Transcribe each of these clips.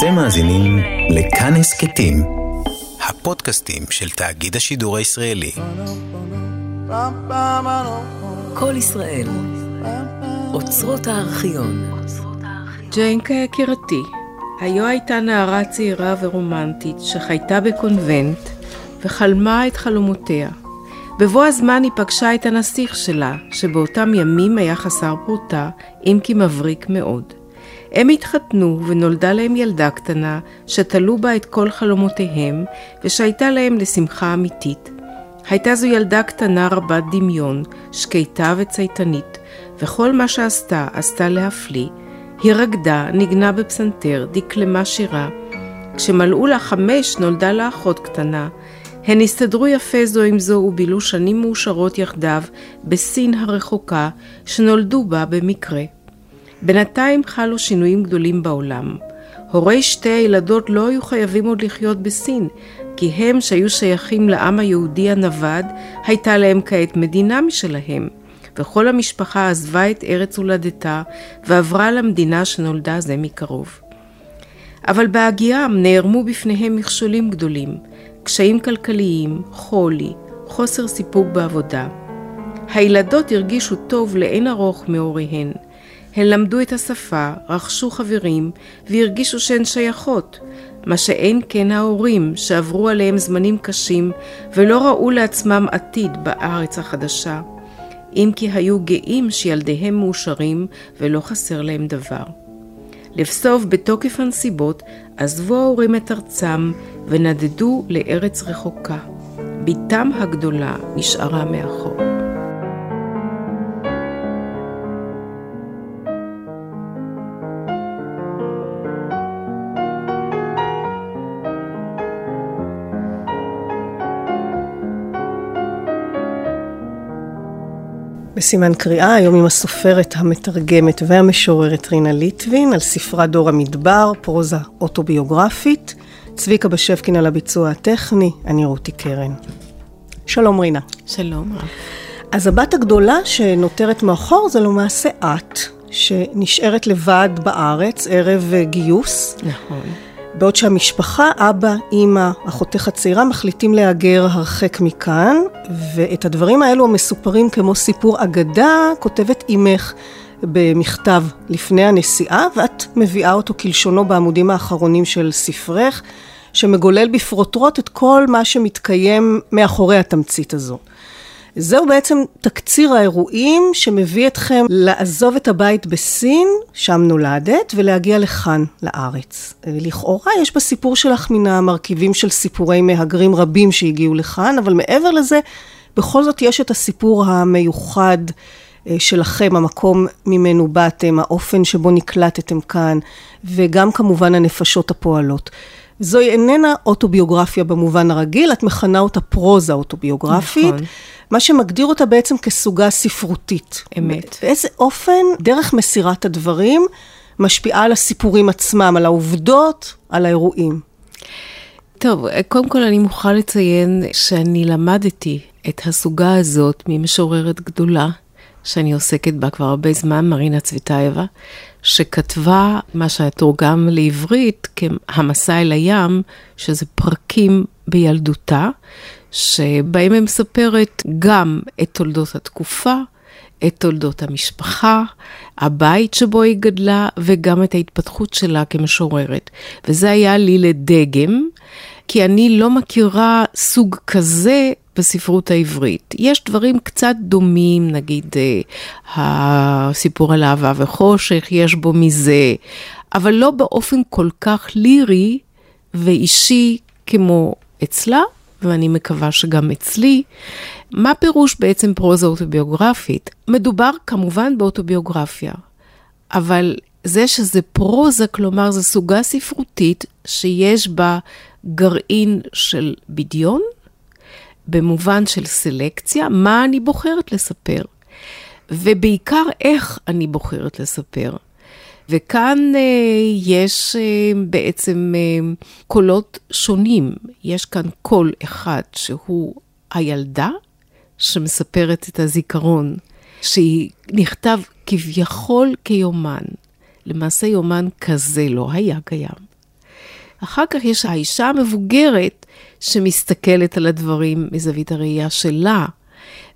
אתם מאזינים לכאן הסכתים, הפודקאסטים של תאגיד השידור הישראלי. כל ישראל, אוצרות הארכיון. ג'יינקה יקירתי, היו הייתה נערה צעירה ורומנטית שחייתה בקונבנט וחלמה את חלומותיה. בבוא הזמן היא פגשה את הנסיך שלה, שבאותם ימים היה חסר פרוטה, אם כי מבריק מאוד. הם התחתנו ונולדה להם ילדה קטנה, שתלו בה את כל חלומותיהם, ושהייתה להם לשמחה אמיתית. הייתה זו ילדה קטנה רבת דמיון, שקטה וצייתנית, וכל מה שעשתה, עשתה להפליא. היא רקדה, ניגנה בפסנתר, דקלמה שירה. כשמלאו לה חמש, נולדה לה אחות קטנה. הן הסתדרו יפה זו עם זו ובילו שנים מאושרות יחדיו בסין הרחוקה, שנולדו בה במקרה. בינתיים חלו שינויים גדולים בעולם. הורי שתי הילדות לא היו חייבים עוד לחיות בסין, כי הם שהיו שייכים לעם היהודי הנווד, הייתה להם כעת מדינה משלהם, וכל המשפחה עזבה את ארץ הולדתה ועברה למדינה שנולדה זה מקרוב. אבל בהגיעם נערמו בפניהם מכשולים גדולים, קשיים כלכליים, חולי, חוסר סיפוק בעבודה. הילדות הרגישו טוב לאין ארוך מהוריהן. הן למדו את השפה, רכשו חברים והרגישו שהן שייכות, מה שאין כן ההורים שעברו עליהם זמנים קשים ולא ראו לעצמם עתיד בארץ החדשה, אם כי היו גאים שילדיהם מאושרים ולא חסר להם דבר. לבסוף, בתוקף הנסיבות, עזבו ההורים את ארצם ונדדו לארץ רחוקה. בתם הגדולה נשארה מאחור. בסימן קריאה, היום עם הסופרת, המתרגמת והמשוררת רינה ליטבין, על ספרה דור המדבר, פרוזה אוטוביוגרפית. צביקה בשבקין על הביצוע הטכני, אני רותי קרן. שלום רינה. שלום. אז הבת הגדולה שנותרת מאחור זה למעשה את, שנשארת לבד בארץ ערב גיוס. נכון. בעוד שהמשפחה, אבא, אימא, אחותך הצעירה, מחליטים להגר הרחק מכאן, ואת הדברים האלו המסופרים כמו סיפור אגדה, כותבת אימך במכתב לפני הנסיעה, ואת מביאה אותו כלשונו בעמודים האחרונים של ספרך, שמגולל בפרוטרוט את כל מה שמתקיים מאחורי התמצית הזו. זהו בעצם תקציר האירועים שמביא אתכם לעזוב את הבית בסין, שם נולדת, ולהגיע לכאן, לארץ. לכאורה יש בסיפור שלך מן המרכיבים של סיפורי מהגרים רבים שהגיעו לכאן, אבל מעבר לזה, בכל זאת יש את הסיפור המיוחד אה, שלכם, המקום ממנו באתם, האופן שבו נקלטתם כאן, וגם כמובן הנפשות הפועלות. זוהי איננה אוטוביוגרפיה במובן הרגיל, את מכנה אותה פרוזה אוטוביוגרפית. נכון. מה שמגדיר אותה בעצם כסוגה ספרותית. אמת. באיזה אופן דרך מסירת הדברים משפיעה על הסיפורים עצמם, על העובדות, על האירועים. טוב, קודם כל אני מוכרחה לציין שאני למדתי את הסוגה הזאת ממשוררת גדולה, שאני עוסקת בה כבר הרבה זמן, מרינה צביטאייבה, שכתבה מה שתורגם לעברית כ"המסע אל הים", שזה פרקים בילדותה, שבהם היא מספרת גם את תולדות התקופה, את תולדות המשפחה, הבית שבו היא גדלה, וגם את ההתפתחות שלה כמשוררת. וזה היה לי לדגם, כי אני לא מכירה סוג כזה בספרות העברית. יש דברים קצת דומים, נגיד אה, הסיפור על אהבה וחושך, יש בו מזה, אבל לא באופן כל כך לירי ואישי כמו אצלה, ואני מקווה שגם אצלי. מה פירוש בעצם פרוזה אוטוביוגרפית? מדובר כמובן באוטוביוגרפיה, אבל זה שזה פרוזה, כלומר זו סוגה ספרותית שיש בה גרעין של בדיון, במובן של סלקציה, מה אני בוחרת לספר, ובעיקר איך אני בוחרת לספר. וכאן אה, יש אה, בעצם אה, קולות שונים. יש כאן קול אחד שהוא הילדה, שמספרת את הזיכרון, שהיא נכתב כביכול כיומן. למעשה יומן כזה לא היה קיים. אחר כך יש האישה המבוגרת שמסתכלת על הדברים מזווית הראייה שלה,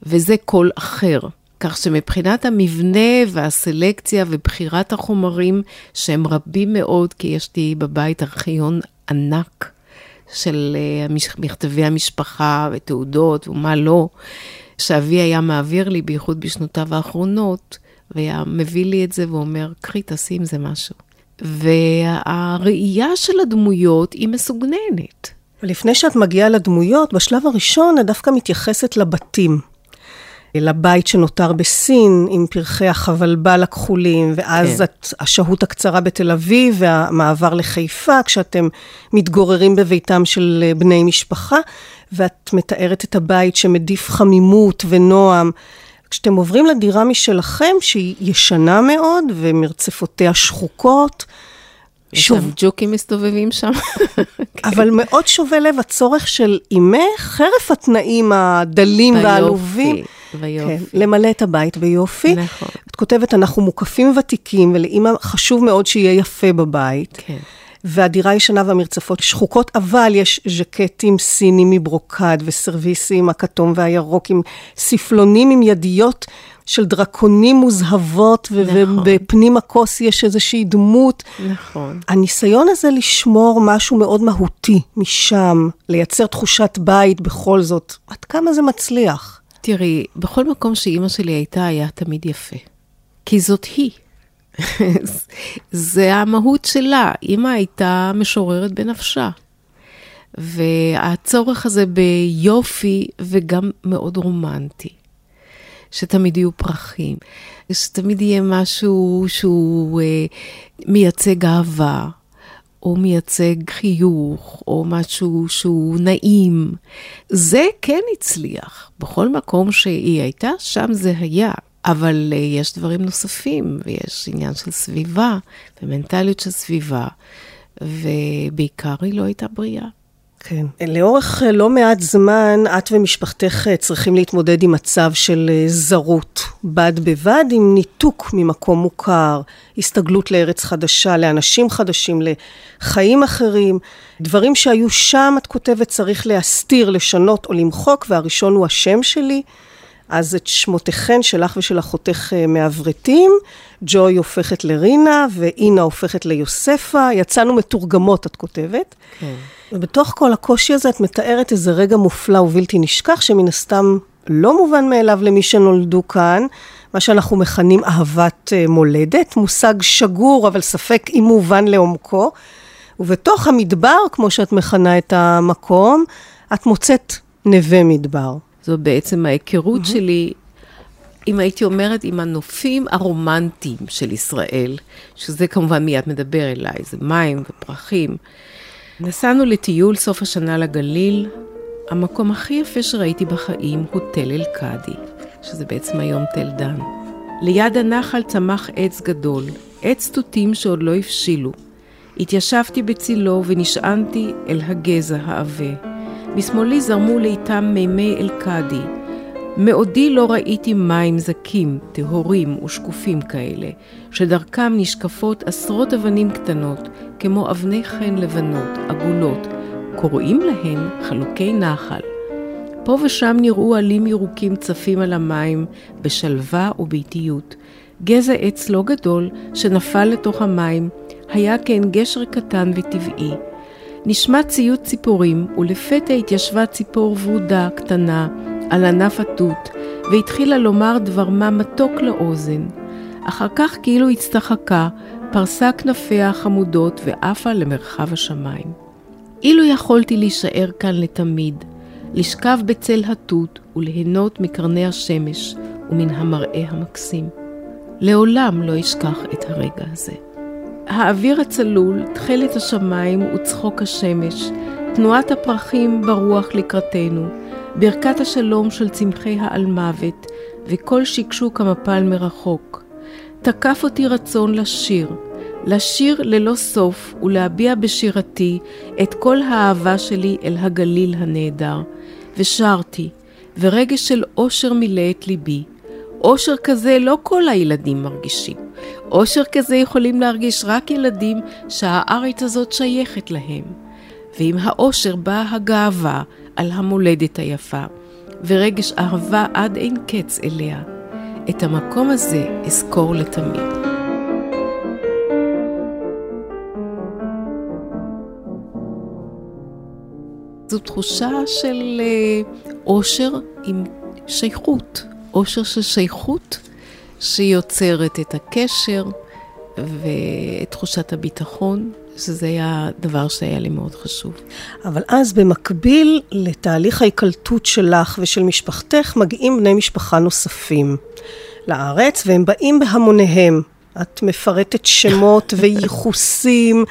וזה קול אחר. כך שמבחינת המבנה והסלקציה ובחירת החומרים, שהם רבים מאוד, כי יש לי בבית ארכיון ענק של אה, מכתבי המשפחה ותעודות ומה לא, שאבי היה מעביר לי, בייחוד בשנותיו האחרונות, והיה מביא לי את זה ואומר, קחי, תעשי עם זה משהו. והראייה של הדמויות היא מסוגננת. ולפני שאת מגיעה לדמויות, בשלב הראשון את דווקא מתייחסת לבתים. לבית שנותר בסין, עם פרחי החבלבל הכחולים, ואז כן. את, השהות הקצרה בתל אביב, והמעבר לחיפה, כשאתם מתגוררים בביתם של בני משפחה, ואת מתארת את הבית שמדיף חמימות ונועם. כשאתם עוברים לדירה משלכם, שהיא ישנה מאוד, ומרצפותיה שחוקות, שוב... יש ג'וקים מסתובבים שם. אבל מאוד שובה לב הצורך של אימך, חרף התנאים הדלים והעלובים. ויופי. כן, למלא את הבית ביופי. נכון. את כותבת, אנחנו מוקפים ותיקים, ולאימא חשוב מאוד שיהיה יפה בבית. כן. והדירה ישנה והמרצפות שחוקות, אבל יש ז'קטים סינים מברוקד וסרוויסים הכתום והירוק עם ספלונים עם ידיות של דרקונים מוזהבות, נכון. ובפנים הכוס יש איזושהי דמות. נכון. הניסיון הזה לשמור משהו מאוד מהותי משם, לייצר תחושת בית בכל זאת, עד כמה זה מצליח? תראי, בכל מקום שאימא שלי הייתה, היה תמיד יפה. כי זאת היא. זה המהות שלה. אימא הייתה משוררת בנפשה. והצורך הזה ביופי וגם מאוד רומנטי. שתמיד יהיו פרחים, שתמיד יהיה משהו שהוא אה, מייצג אהבה, או מייצג חיוך, או משהו שהוא נעים. זה כן הצליח. בכל מקום שהיא הייתה, שם זה היה. אבל uh, יש דברים נוספים, ויש עניין של סביבה, ומנטליות של סביבה, ובעיקר היא לא הייתה בריאה. כן. לאורך אה, לא מעט זמן, את ומשפחתך אה, צריכים להתמודד עם מצב של אה, זרות, בד בבד עם ניתוק ממקום מוכר, הסתגלות לארץ חדשה, לאנשים חדשים, לחיים אחרים. דברים שהיו שם, את כותבת, צריך להסתיר, לשנות או למחוק, והראשון הוא השם שלי. אז את שמותיכן שלך ושל אחותך מעברתים, ג'וי הופכת לרינה ואינה הופכת ליוספה, יצאנו מתורגמות, את כותבת. כן. ובתוך כל הקושי הזה את מתארת איזה רגע מופלא ובלתי נשכח, שמן הסתם לא מובן מאליו למי שנולדו כאן, מה שאנחנו מכנים אהבת אה, מולדת, מושג שגור, אבל ספק אם מובן לעומקו. ובתוך המדבר, כמו שאת מכנה את המקום, את מוצאת נווה מדבר. זו בעצם ההיכרות mm-hmm. שלי, אם הייתי אומרת, עם הנופים הרומנטיים של ישראל, שזה כמובן מיד מדבר אליי, זה מים ופרחים. נסענו לטיול סוף השנה לגליל. המקום הכי יפה שראיתי בחיים הוא תל אל-קאדי, שזה בעצם היום תל דן. ליד הנחל צמח עץ גדול, עץ תותים שעוד לא הבשילו. התיישבתי בצילו ונשענתי אל הגזע העבה. משמאלי זרמו לאיתם מימי אל-קאדי. מעודי לא ראיתי מים זכים, טהורים ושקופים כאלה, שדרכם נשקפות עשרות אבנים קטנות, כמו אבני חן לבנות, עגולות, קוראים להן חלוקי נחל. פה ושם נראו עלים ירוקים צפים על המים בשלווה ובאיטיות. גזע עץ לא גדול שנפל לתוך המים היה כעין גשר קטן וטבעי. נשמע ציוץ ציפורים, ולפתע התיישבה ציפור ורודה קטנה על ענף התות, והתחילה לומר דבר מה מתוק לאוזן. אחר כך כאילו הצטחקה, פרסה כנפיה החמודות ועפה למרחב השמיים. אילו יכולתי להישאר כאן לתמיד, לשכב בצל התות וליהנות מקרני השמש ומן המראה המקסים. לעולם לא אשכח את הרגע הזה. האוויר הצלול, תכלת השמיים וצחוק השמש, תנועת הפרחים ברוח לקראתנו, ברכת השלום של צמחי האלמוות וכל שקשוק המפל מרחוק. תקף אותי רצון לשיר, לשיר ללא סוף ולהביע בשירתי את כל האהבה שלי אל הגליל הנהדר. ושרתי, ורגש של אושר מילא את ליבי. אושר כזה לא כל הילדים מרגישים. אושר כזה יכולים להרגיש רק ילדים שהארץ הזאת שייכת להם. ועם האושר באה הגאווה על המולדת היפה, ורגש אהבה עד אין קץ אליה. את המקום הזה אזכור לתמיד. זו תחושה של אושר עם שייכות, אושר של שייכות שיוצרת את הקשר ואת תחושת הביטחון, שזה היה דבר שהיה לי מאוד חשוב. אבל אז במקביל לתהליך ההיקלטות שלך ושל משפחתך, מגיעים בני משפחה נוספים לארץ, והם באים בהמוניהם. את מפרטת שמות וייחוסים,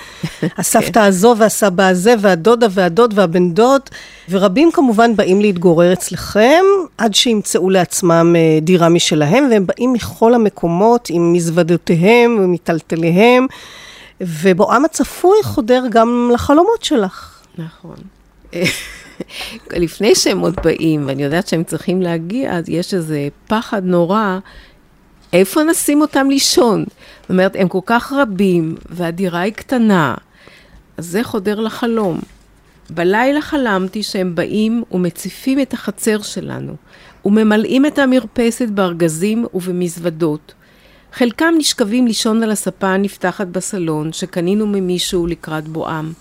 הסבתא הזו והסבא הזה, והדודה והדוד והבן דוד, ורבים כמובן באים להתגורר אצלכם, עד שימצאו לעצמם אה, דירה משלהם, והם באים מכל המקומות עם מזוודותיהם ומיטלטליהם, ובואם הצפוי חודר גם לחלומות שלך. נכון. לפני שהם עוד באים, ואני יודעת שהם צריכים להגיע, אז יש איזה פחד נורא איפה נשים אותם לישון? זאת אומרת, הם כל כך רבים, והדירה היא קטנה, אז זה חודר לחלום. בלילה חלמתי שהם באים ומציפים את החצר שלנו, וממלאים את המרפסת בארגזים ובמזוודות. חלקם נשכבים לישון על הספה הנפתחת בסלון, שקנינו ממישהו לקראת בואם.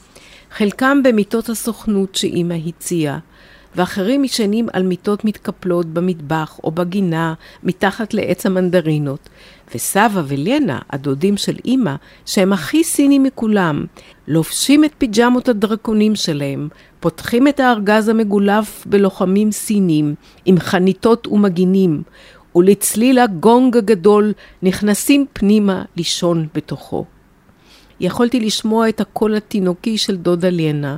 חלקם במיטות הסוכנות שאימא הציעה. ואחרים ישנים על מיטות מתקפלות במטבח או בגינה מתחת לעץ המנדרינות. וסבא ולנה, הדודים של אימא, שהם הכי סינים מכולם, לובשים את פיג'מות הדרקונים שלהם, פותחים את הארגז המגולף בלוחמים סינים, עם חניתות ומגינים, ולצליל הגונג הגדול נכנסים פנימה לישון בתוכו. יכולתי לשמוע את הקול התינוקי של דודה ליאנה,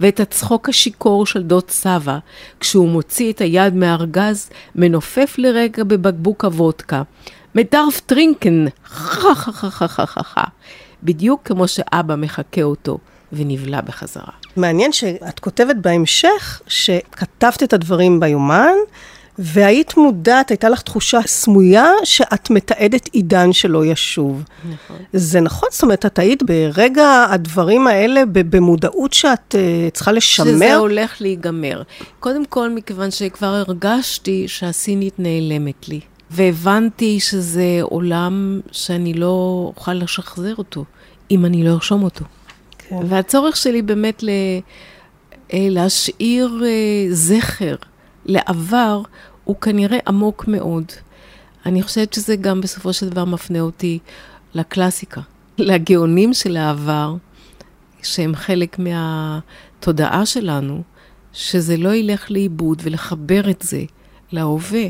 ואת הצחוק השיכור של דוד סבא, כשהוא מוציא את היד מהארגז, מנופף לרגע בבקבוק הוודקה. מדרף טרינקן, חה חה חה חה חה חה בדיוק כמו שאבא מחקה אותו. ונבלע בחזרה. מעניין שאת כותבת בהמשך שכתבת את הדברים ביומן, והיית מודעת, הייתה לך תחושה סמויה שאת מתעדת עידן שלא ישוב. נכון. זה נכון? זאת אומרת, את היית ברגע הדברים האלה במודעות שאת uh, צריכה לשמר? שזה הולך להיגמר. קודם כל, מכיוון שכבר הרגשתי שהסינית נעלמת לי. והבנתי שזה עולם שאני לא אוכל לשחזר אותו, אם אני לא ארשום אותו. כן. והצורך שלי באמת ל... אה, להשאיר אה, זכר לעבר הוא כנראה עמוק מאוד. אני חושבת שזה גם בסופו של דבר מפנה אותי לקלאסיקה, לגאונים של העבר, שהם חלק מהתודעה שלנו, שזה לא ילך לאיבוד ולחבר את זה להווה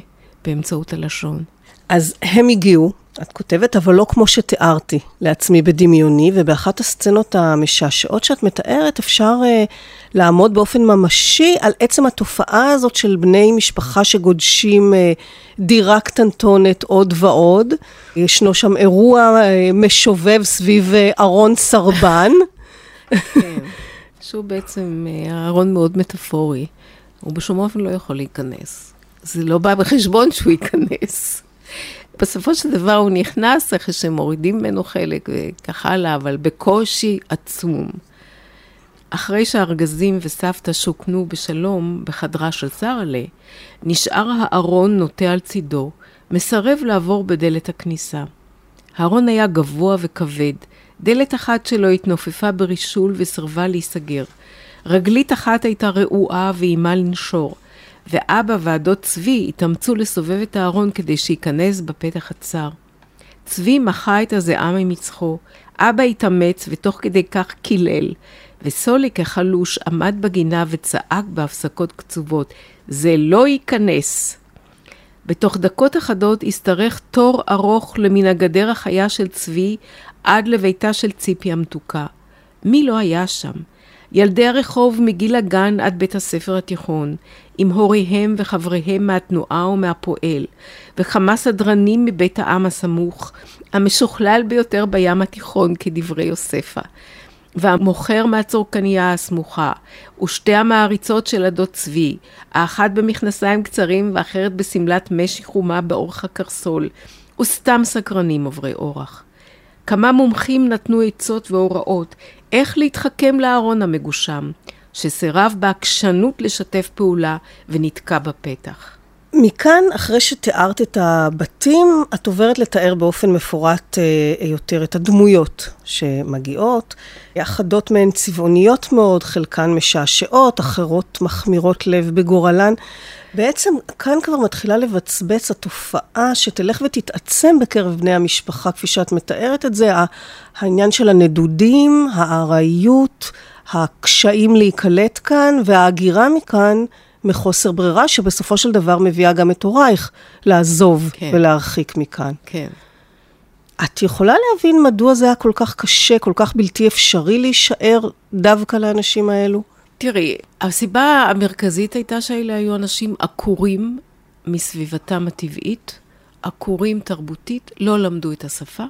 באמצעות הלשון. אז הם הגיעו, את כותבת, אבל לא כמו שתיארתי לעצמי בדמיוני, ובאחת הסצנות המשעשעות שאת מתארת, אפשר uh, לעמוד באופן ממשי על עצם התופעה הזאת של בני משפחה שגודשים uh, דירה קטנטונת עוד ועוד. ישנו שם אירוע uh, משובב סביב uh, ארון סרבן. כן, שהוא בעצם ארון מאוד מטאפורי. הוא בשום אופן לא יכול להיכנס. זה לא בא בחשבון שהוא ייכנס. בסופו של דבר הוא נכנס אחרי שמורידים ממנו חלק וכך הלאה, אבל בקושי עצום. אחרי שהארגזים וסבתא שוכנו בשלום בחדרה של שרלה, נשאר הארון נוטה על צידו, מסרב לעבור בדלת הכניסה. הארון היה גבוה וכבד, דלת אחת שלו התנופפה ברישול וסירבה להיסגר. רגלית אחת הייתה רעועה ואיימה לנשור. ואבא והדוד צבי התאמצו לסובב את הארון כדי שייכנס בפתח הצר. צבי מחה את הזיעה ממצחו, אבא התאמץ ותוך כדי כך קילל, וסוליק החלוש עמד בגינה וצעק בהפסקות קצובות, זה לא ייכנס. בתוך דקות אחדות השתרך תור ארוך למן הגדר החיה של צבי עד לביתה של ציפי המתוקה. מי לא היה שם? ילדי הרחוב מגיל הגן עד בית הספר התיכון, עם הוריהם וחבריהם מהתנועה ומהפועל, וכמה סדרנים מבית העם הסמוך, המשוכלל ביותר בים התיכון כדברי יוספה. והמוכר מהצורקניה הסמוכה, ושתי המעריצות של הדוד צבי, האחת במכנסיים קצרים ואחרת בשמלת משי חומה באורך הקרסול, וסתם סקרנים עוברי אורח. כמה מומחים נתנו עצות והוראות איך להתחכם לארון המגושם, שסירב בעקשנות לשתף פעולה ונתקע בפתח. מכאן, אחרי שתיארת את הבתים, את עוברת לתאר באופן מפורט אה, יותר את הדמויות שמגיעות. אחדות מהן צבעוניות מאוד, חלקן משעשעות, אחרות מחמירות לב בגורלן. בעצם כאן כבר מתחילה לבצבץ התופעה שתלך ותתעצם בקרב בני המשפחה, כפי שאת מתארת את זה, העניין של הנדודים, הארעיות, הקשיים להיקלט כאן, וההגירה מכאן מחוסר ברירה, שבסופו של דבר מביאה גם את הורייך לעזוב כן. ולהרחיק מכאן. כן. את יכולה להבין מדוע זה היה כל כך קשה, כל כך בלתי אפשרי להישאר דווקא לאנשים האלו? תראי, הסיבה המרכזית הייתה שאלה היו אנשים עקורים מסביבתם הטבעית, עקורים תרבותית, לא למדו את השפה,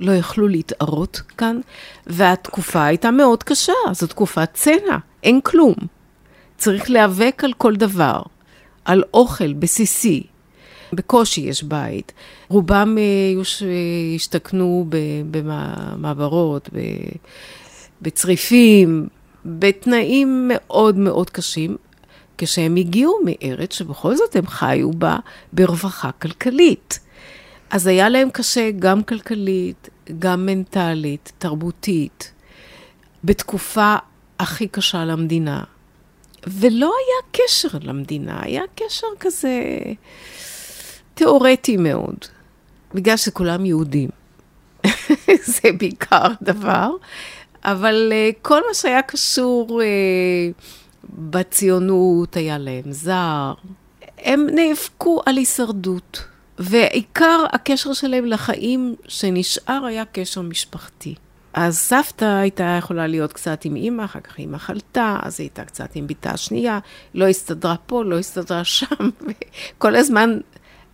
לא יכלו להתערות כאן, והתקופה הייתה מאוד קשה, זו תקופת צנע, אין כלום. צריך להיאבק על כל דבר, על אוכל בסיסי. בקושי יש בית. רובם אה, השתכנו במעברות, בצריפים, בתנאים מאוד מאוד קשים, כשהם הגיעו מארץ שבכל זאת הם חיו בה ברווחה כלכלית. אז היה להם קשה גם כלכלית, גם מנטלית, תרבותית, בתקופה הכי קשה למדינה. ולא היה קשר למדינה, היה קשר כזה תיאורטי מאוד, בגלל שכולם יהודים. זה בעיקר דבר, אבל uh, כל מה שהיה קשור uh, בציונות היה להם זר. הם נאבקו על הישרדות, ועיקר הקשר שלהם לחיים שנשאר היה קשר משפחתי. אז סבתא הייתה יכולה להיות קצת עם אימא, אחר כך אימא חלתה, אז היא הייתה קצת עם בתה השנייה, לא הסתדרה פה, לא הסתדרה שם, וכל הזמן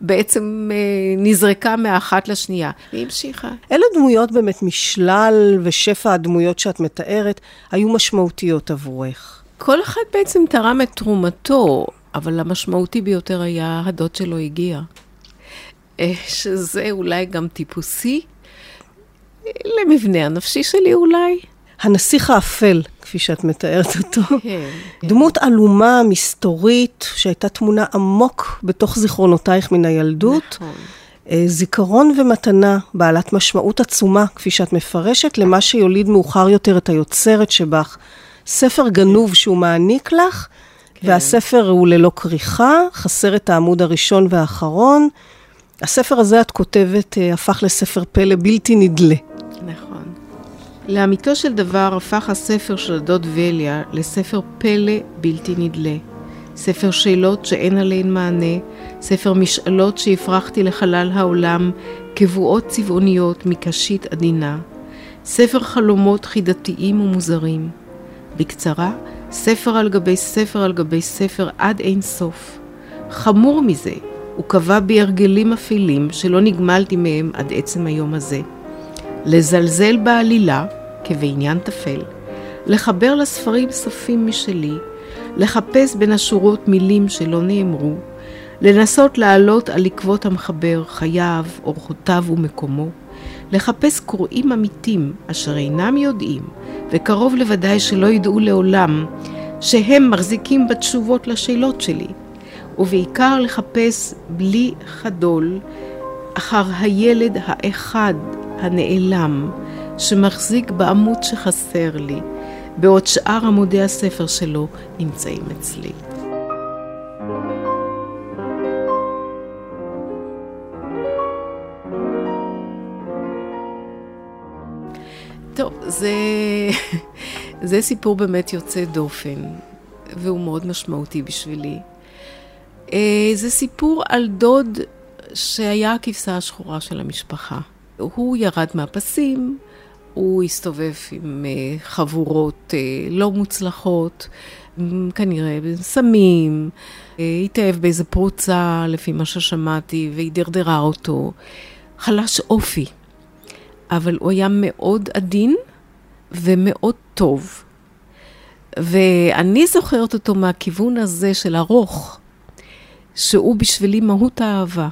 בעצם אה, נזרקה מאחת לשנייה, והיא המשיכה. אלה דמויות באמת משלל ושפע הדמויות שאת מתארת, היו משמעותיות עבורך. כל אחד בעצם תרם את תרומתו, אבל המשמעותי ביותר היה הדוד שלו הגיע. אה, שזה אולי גם טיפוסי, למבנה הנפשי שלי אולי. הנסיך האפל, כפי שאת מתארת אותו. כן. דמות עלומה, מסתורית, שהייתה תמונה עמוק בתוך זיכרונותייך מן הילדות. נכון. אה, זיכרון ומתנה בעלת משמעות עצומה, כפי שאת מפרשת, למה שיוליד מאוחר יותר את היוצרת שבך. ספר גנוב שהוא מעניק לך, כן. והספר הוא ללא כריכה, חסר את העמוד הראשון והאחרון. הספר הזה, את כותבת, אה, הפך לספר פלא בלתי נדלה. לאמיתו של דבר הפך הספר של הדוד וליה לספר פלא בלתי נדלה. ספר שאלות שאין עליהן מענה, ספר משאלות שהפרחתי לחלל העולם כבואות צבעוניות מקשית עדינה, ספר חלומות חידתיים ומוזרים. בקצרה, ספר על גבי ספר על גבי ספר עד אין סוף. חמור מזה, הוא קבע בי הרגלים אפלים שלא נגמלתי מהם עד עצם היום הזה. לזלזל בעלילה כבעניין טפל, לחבר לספרים סופים משלי, לחפש בין השורות מילים שלא נאמרו, לנסות לעלות על עקבות המחבר, חייו, אורחותיו ומקומו, לחפש קוראים אמיתים אשר אינם יודעים, וקרוב לוודאי שלא ידעו לעולם, שהם מחזיקים בתשובות לשאלות שלי, ובעיקר לחפש בלי חדול אחר הילד האחד הנעלם שמחזיק בעמוד שחסר לי, בעוד שאר עמודי הספר שלו נמצאים אצלי. טוב, זה, זה סיפור באמת יוצא דופן, והוא מאוד משמעותי בשבילי. אה, זה סיפור על דוד שהיה הכבשה השחורה של המשפחה. הוא ירד מהפסים, הוא הסתובב עם אה, חבורות אה, לא מוצלחות, כנראה סמים, התאהב באיזה פרוצה לפי מה ששמעתי והיא דרדרה אותו. חלש אופי, אבל הוא היה מאוד עדין ומאוד טוב. ואני זוכרת אותו מהכיוון הזה של ארוך, שהוא בשבילי מהות האהבה.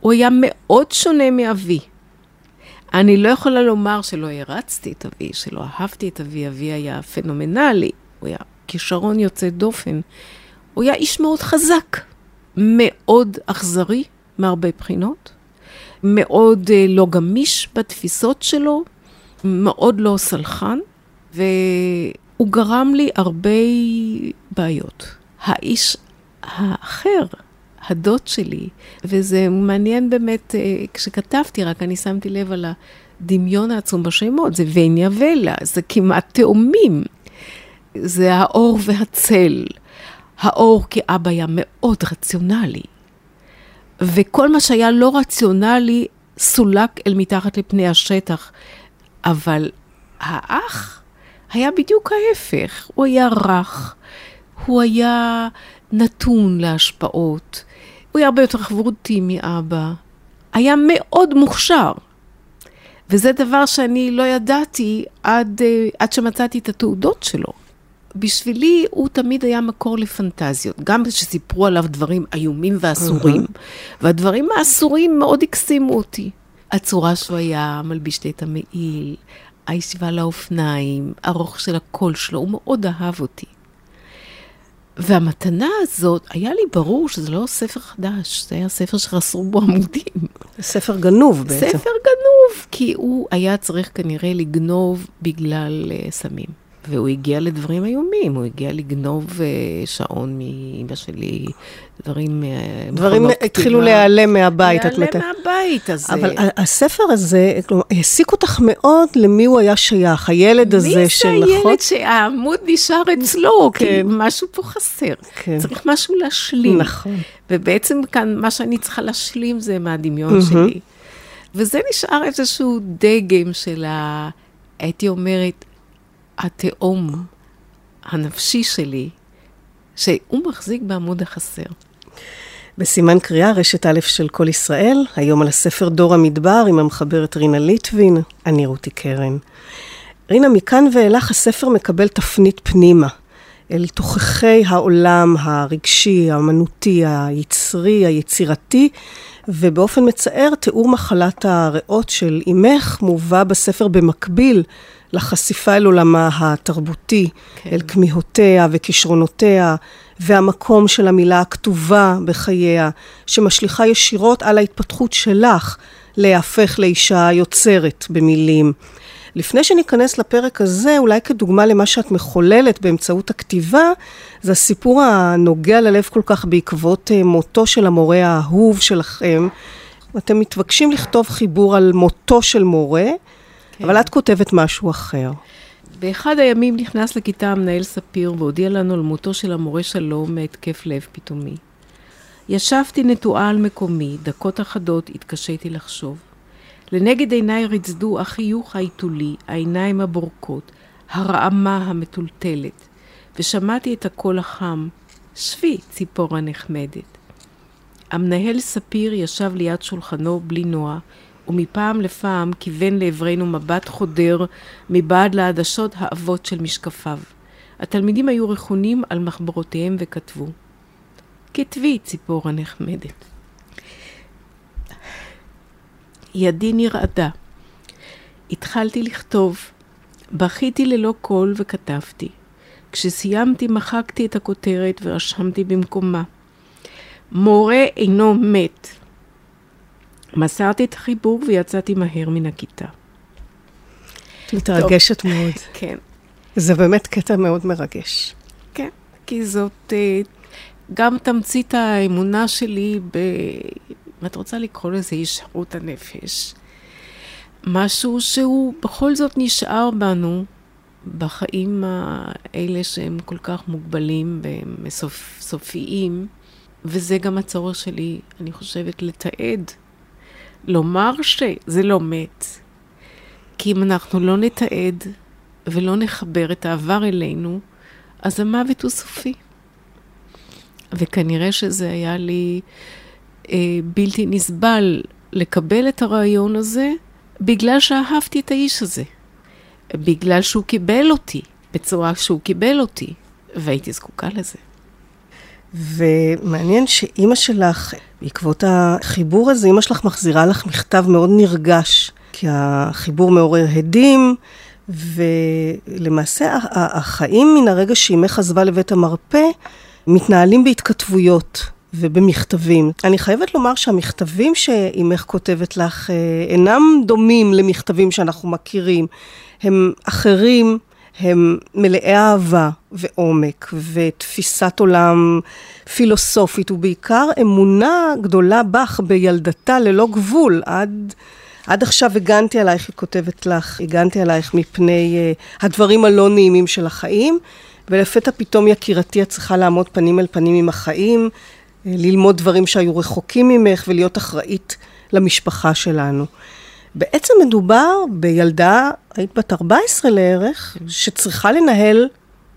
הוא היה מאוד שונה מאבי. אני לא יכולה לומר שלא הרצתי את אבי, שלא אהבתי את אבי, אבי היה פנומנלי, הוא היה כישרון יוצא דופן. הוא היה איש מאוד חזק, מאוד אכזרי מהרבה בחינות, מאוד אה, לא גמיש בתפיסות שלו, מאוד לא סלחן, והוא גרם לי הרבה בעיות. האיש האחר, הדוד שלי, וזה מעניין באמת, אה, כשכתבתי, רק אני שמתי לב על הדמיון העצום בשמות, זה וניה ולה, זה כמעט תאומים. זה האור והצל. האור כי אבא היה מאוד רציונלי, וכל מה שהיה לא רציונלי סולק אל מתחת לפני השטח, אבל האח היה בדיוק ההפך, הוא היה רך, הוא היה נתון להשפעות, הוא היה הרבה יותר חברותי מאבא, היה מאוד מוכשר. וזה דבר שאני לא ידעתי עד, אה, עד שמצאתי את התעודות שלו. בשבילי הוא תמיד היה מקור לפנטזיות, גם כשסיפרו עליו דברים איומים ואסורים. והדברים האסורים מאוד הקסימו אותי. הצורה שהוא היה מלביש את המעיל, הישיבה לאופניים, ארוך של הקול שלו, הוא מאוד אהב אותי. והמתנה הזאת, היה לי ברור שזה לא ספר חדש, זה היה ספר שחסרו בו עמודים. ספר גנוב בעצם. ספר גנוב, כי הוא היה צריך כנראה לגנוב בגלל uh, סמים. והוא הגיע לדברים איומים, הוא הגיע לגנוב uh, שעון מאמא שלי, דברים... Uh, דברים התחילו להיעלם מהבית, את מתארת. להיעלם מהבית, אז... אבל הספר הזה, כלומר, העסיק אותך מאוד למי הוא היה שייך, הילד הזה של, נכון? מי זה הילד שהעמוד נשאר אצלו? כן. כי משהו פה חסר. כן. צריך משהו להשלים. נכון. ובעצם כאן, מה שאני צריכה להשלים זה מהדמיון. שלי. וזה נשאר איזשהו דגם של ה... הייתי אומרת, התהום הנפשי שלי, שהוא מחזיק בעמוד החסר. בסימן קריאה, רשת א' של כל ישראל, היום על הספר דור המדבר עם המחברת רינה ליטבין, אני רותי קרן. רינה, מכאן ואילך הספר מקבל תפנית פנימה, אל תוככי העולם הרגשי, האמנותי, היצרי, היצירתי, ובאופן מצער, תיאור מחלת הריאות של אימך מובא בספר במקביל לחשיפה אל עולמה התרבותי, כן. אל כמיהותיה וכישרונותיה, והמקום של המילה הכתובה בחייה, שמשליכה ישירות על ההתפתחות שלך להפך לאישה יוצרת במילים. לפני שניכנס לפרק הזה, אולי כדוגמה למה שאת מחוללת באמצעות הכתיבה, זה הסיפור הנוגע ללב כל כך בעקבות אה, מותו של המורה האהוב שלכם. אתם מתבקשים לכתוב חיבור על מותו של מורה, כן. אבל את כותבת משהו אחר. באחד הימים נכנס לכיתה המנהל ספיר והודיע לנו על מותו של המורה שלום מהתקף לב פתאומי. ישבתי נטועה על מקומי, דקות אחדות התקשיתי לחשוב. לנגד עיניי ריצדו החיוך העיתולי, העיניים הבורקות, הרעמה המטולטלת, ושמעתי את הקול החם, שבי, ציפורה נחמדת. המנהל ספיר ישב ליד שולחנו בלי נוע, ומפעם לפעם כיוון לעברנו מבט חודר מבעד לעדשות העבות של משקפיו. התלמידים היו רכונים על מחברותיהם וכתבו. כתבי, ציפורה נחמדת. ידי נרעדה. התחלתי לכתוב. בכיתי ללא קול וכתבתי. כשסיימתי מחקתי את הכותרת ורשמתי במקומה. מורה אינו מת. מסרתי את החיבור ויצאתי מהר מן הכיתה. מתרגשת טוב. מאוד. כן. זה באמת קטע מאוד מרגש. כן, כי זאת אה, גם תמצית האמונה שלי ב... אם את רוצה לקרוא לזה ישרות הנפש. משהו שהוא בכל זאת נשאר בנו בחיים האלה שהם כל כך מוגבלים והם סופיים, וזה גם הצורך שלי, אני חושבת, לתעד לומר שזה לא מת. כי אם אנחנו לא נתעד ולא נחבר את העבר אלינו, אז המוות הוא סופי. וכנראה שזה היה לי אה, בלתי נסבל לקבל את הרעיון הזה, בגלל שאהבתי את האיש הזה. בגלל שהוא קיבל אותי, בצורה שהוא קיבל אותי, והייתי זקוקה לזה. ומעניין שאימא שלך, בעקבות החיבור הזה, אימא שלך מחזירה לך מכתב מאוד נרגש, כי החיבור מעורר הדים, ולמעשה החיים מן הרגע שאימך עזבה לבית המרפא, מתנהלים בהתכתבויות ובמכתבים. אני חייבת לומר שהמכתבים שאימך כותבת לך אה, אינם דומים למכתבים שאנחנו מכירים. הם אחרים, הם מלאי אהבה ועומק ותפיסת עולם פילוסופית, ובעיקר אמונה גדולה בך בילדתה ללא גבול. עד, עד עכשיו הגנתי עלייך, היא כותבת לך, הגנתי עלייך מפני uh, הדברים הלא נעימים של החיים, ולפתע פתאום יקירתי את צריכה לעמוד פנים אל פנים עם החיים, uh, ללמוד דברים שהיו רחוקים ממך ולהיות אחראית למשפחה שלנו. בעצם מדובר בילדה, היית בת 14 לערך, שצריכה לנהל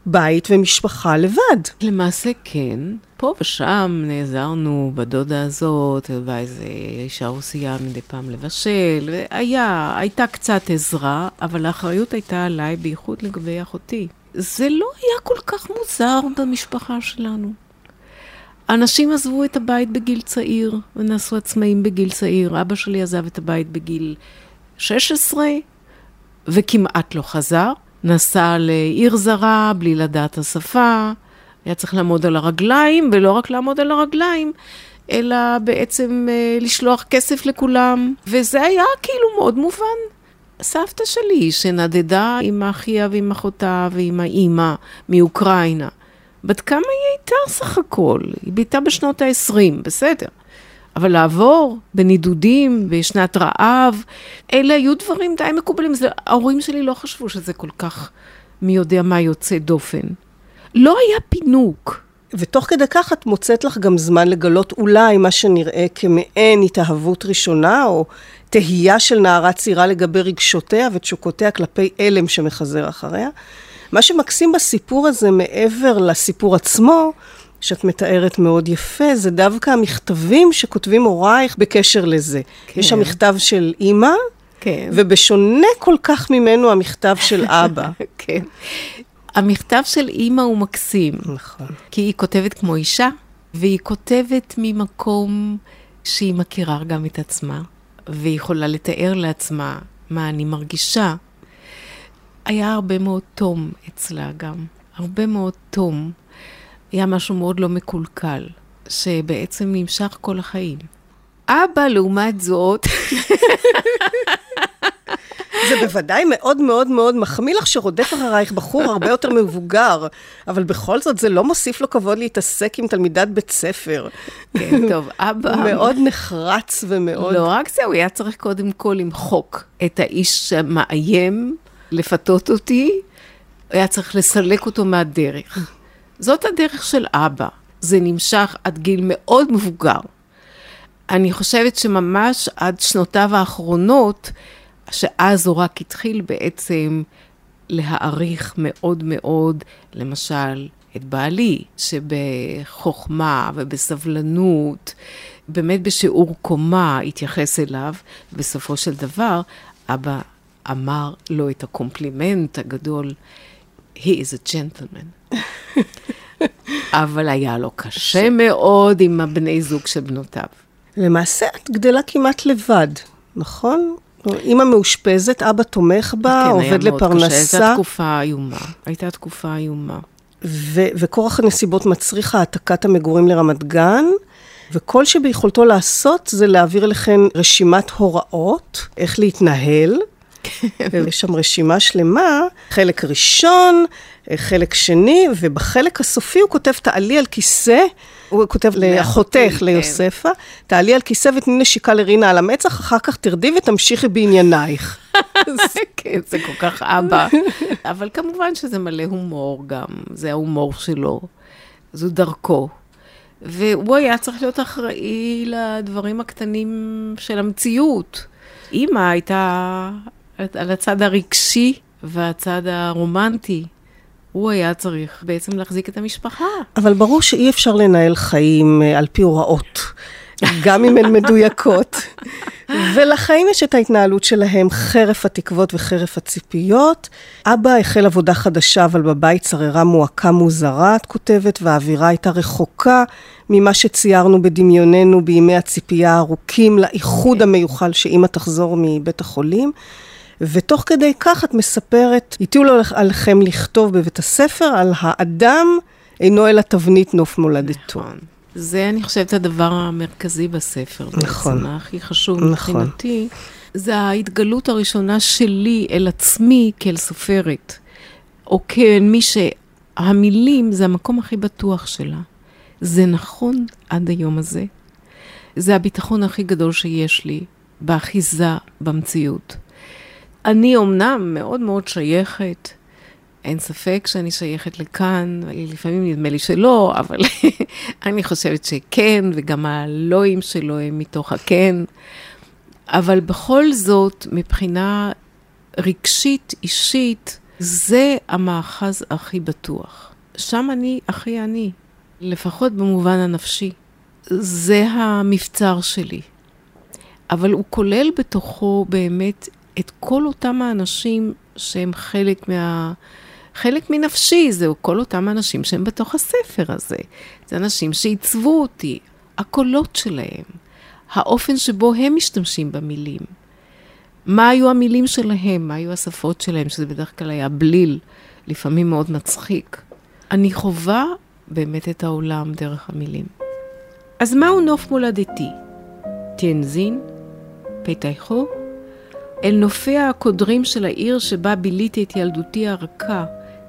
בית ומשפחה לבד. למעשה כן. פה ושם נעזרנו בדודה הזאת, ואיזה אישה רוסייה מדי פעם לבשל, והיה, הייתה קצת עזרה, אבל האחריות הייתה עליי, בייחוד לגבי אחותי. זה לא היה כל כך מוזר במשפחה שלנו. אנשים עזבו את הבית בגיל צעיר, ונעשו עצמאים בגיל צעיר. אבא שלי עזב את הבית בגיל 16, וכמעט לא חזר. נסע לעיר זרה בלי לדעת השפה, היה צריך לעמוד על הרגליים, ולא רק לעמוד על הרגליים, אלא בעצם אה, לשלוח כסף לכולם, וזה היה כאילו מאוד מובן. סבתא שלי, שנדדה עם אחיה ועם אחותה ועם האימא מאוקראינה, בת כמה היא הייתה סך הכל? היא ביתה בשנות ה-20, בסדר. אבל לעבור בנידודים, בשנת רעב, אלה היו דברים די מקובלים. זה, ההורים שלי לא חשבו שזה כל כך מי יודע מה יוצא דופן. לא היה פינוק. ותוך כדי כך את מוצאת לך גם זמן לגלות אולי מה שנראה כמעין התאהבות ראשונה, או תהייה של נערה צעירה לגבי רגשותיה ותשוקותיה כלפי הלם שמחזר אחריה. מה שמקסים בסיפור הזה, מעבר לסיפור עצמו, שאת מתארת מאוד יפה, זה דווקא המכתבים שכותבים הורייך בקשר לזה. כן. יש שם מכתב של אימא, כן. ובשונה כל כך ממנו המכתב של אבא. כן. המכתב של אימא הוא מקסים. נכון. כי היא כותבת כמו אישה, והיא כותבת ממקום שהיא מכירה גם את עצמה, והיא יכולה לתאר לעצמה מה אני מרגישה. היה הרבה מאוד תום אצלה גם, הרבה מאוד תום. היה משהו מאוד לא מקולקל, שבעצם נמשך כל החיים. אבא, לעומת זאת, זה בוודאי מאוד מאוד מאוד מחמיא לך שרודף אחרייך בחור הרבה יותר מבוגר, אבל בכל זאת זה לא מוסיף לו כבוד להתעסק עם תלמידת בית ספר. כן, טוב, אבא... מאוד נחרץ ומאוד... לא רק זה, הוא היה צריך קודם כל למחוק את האיש שמאיים לפתות אותי, היה צריך לסלק אותו מהדרך. זאת הדרך של אבא. זה נמשך עד גיל מאוד מבוגר. אני חושבת שממש עד שנותיו האחרונות, שאז הוא רק התחיל בעצם להעריך מאוד מאוד, למשל, את בעלי, שבחוכמה ובסבלנות, באמת בשיעור קומה התייחס אליו, בסופו של דבר, אבא אמר לו את הקומפלימנט הגדול, he is a gentleman. אבל היה לו קשה מאוד עם הבני זוג של בנותיו. למעשה את גדלה כמעט לבד, נכון? אימא מאושפזת, אבא תומך בה, כן, עובד לפרנסה. כן, היה מאוד קשה, הייתה תקופה איומה. הייתה תקופה איומה. ו- וכורח הנסיבות מצריך העתקת המגורים לרמת גן, וכל שביכולתו לעשות זה להעביר לכן רשימת הוראות, איך להתנהל. ויש שם רשימה שלמה, חלק ראשון, חלק שני, ובחלק הסופי הוא כותב, תעלי על כיסא, הוא כותב לאחותך, כן. ליוספה, תעלי על כיסא ותני נשיקה לרינה על המצח, אחר כך תרדי ותמשיכי בעניינייך. כן, זה כל כך אבא. אבל כמובן שזה מלא הומור גם, זה ההומור שלו, זו דרכו. והוא היה צריך להיות אחראי לדברים הקטנים של המציאות. אימא הייתה על הצד הרגשי והצד הרומנטי. הוא היה צריך בעצם להחזיק את המשפחה. אבל ברור שאי אפשר לנהל חיים אה, על פי הוראות, גם אם הן מדויקות. ולחיים יש את ההתנהלות שלהם, חרף התקוות וחרף הציפיות. אבא החל עבודה חדשה, אבל בבית שררה מועקה מוזרה, את כותבת, והאווירה הייתה רחוקה ממה שציירנו בדמיוננו בימי הציפייה הארוכים לאיחוד המיוחל שאימא תחזור מבית החולים. ותוך כדי כך את מספרת, הטיעו לו עליכם לכתוב בבית הספר על האדם אינו אלא תבנית נוף מולדתו. נכון. זה, אני חושבת, הדבר המרכזי בספר. נכון. בעצם, הכי חשוב נכון. מבחינתי. זה ההתגלות הראשונה שלי אל עצמי כאל סופרת. או כמי שהמילים זה המקום הכי בטוח שלה. זה נכון עד היום הזה. זה הביטחון הכי גדול שיש לי באחיזה במציאות. אני אומנם מאוד מאוד שייכת, אין ספק שאני שייכת לכאן, לפעמים נדמה לי שלא, אבל אני חושבת שכן, וגם הלואים שלו הם מתוך הכן. אבל בכל זאת, מבחינה רגשית, אישית, זה המאחז הכי בטוח. שם אני הכי אני, לפחות במובן הנפשי. זה המבצר שלי. אבל הוא כולל בתוכו באמת את כל אותם האנשים שהם חלק מה... חלק מנפשי, זהו כל אותם אנשים שהם בתוך הספר הזה. זה אנשים שעיצבו אותי, הקולות שלהם, האופן שבו הם משתמשים במילים. מה היו המילים שלהם, מה היו השפות שלהם, שזה בדרך כלל היה בליל, לפעמים מאוד מצחיק. אני חווה באמת את העולם דרך המילים. אז מהו נוף מולדתי? תיאנזין? פתחו? אל נופיה הקודרים של העיר שבה ביליתי את ילדותי הרכה,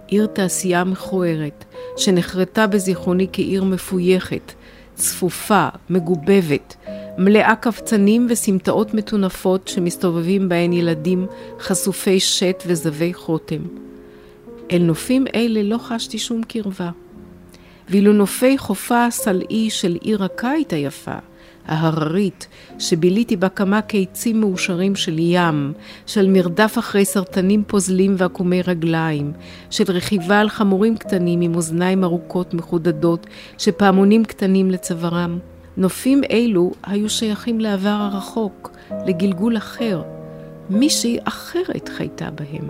עיר תעשייה מכוערת, שנחרטה בזיכרוני כעיר מפויכת, צפופה, מגובבת, מלאה קבצנים וסמטאות מטונפות שמסתובבים בהן ילדים חשופי שת וזבי חותם. אל נופים אלה לא חשתי שום קרבה. ואילו נופי חופה הסלעי של עיר הקיץ היפה, ההררית, שביליתי בה כמה קיצים מאושרים של ים, של מרדף אחרי סרטנים פוזלים ועקומי רגליים, של רכיבה על חמורים קטנים עם אוזניים ארוכות מחודדות, שפעמונים קטנים לצווארם. נופים אלו היו שייכים לעבר הרחוק, לגלגול אחר. מישהי אחרת חייתה בהם,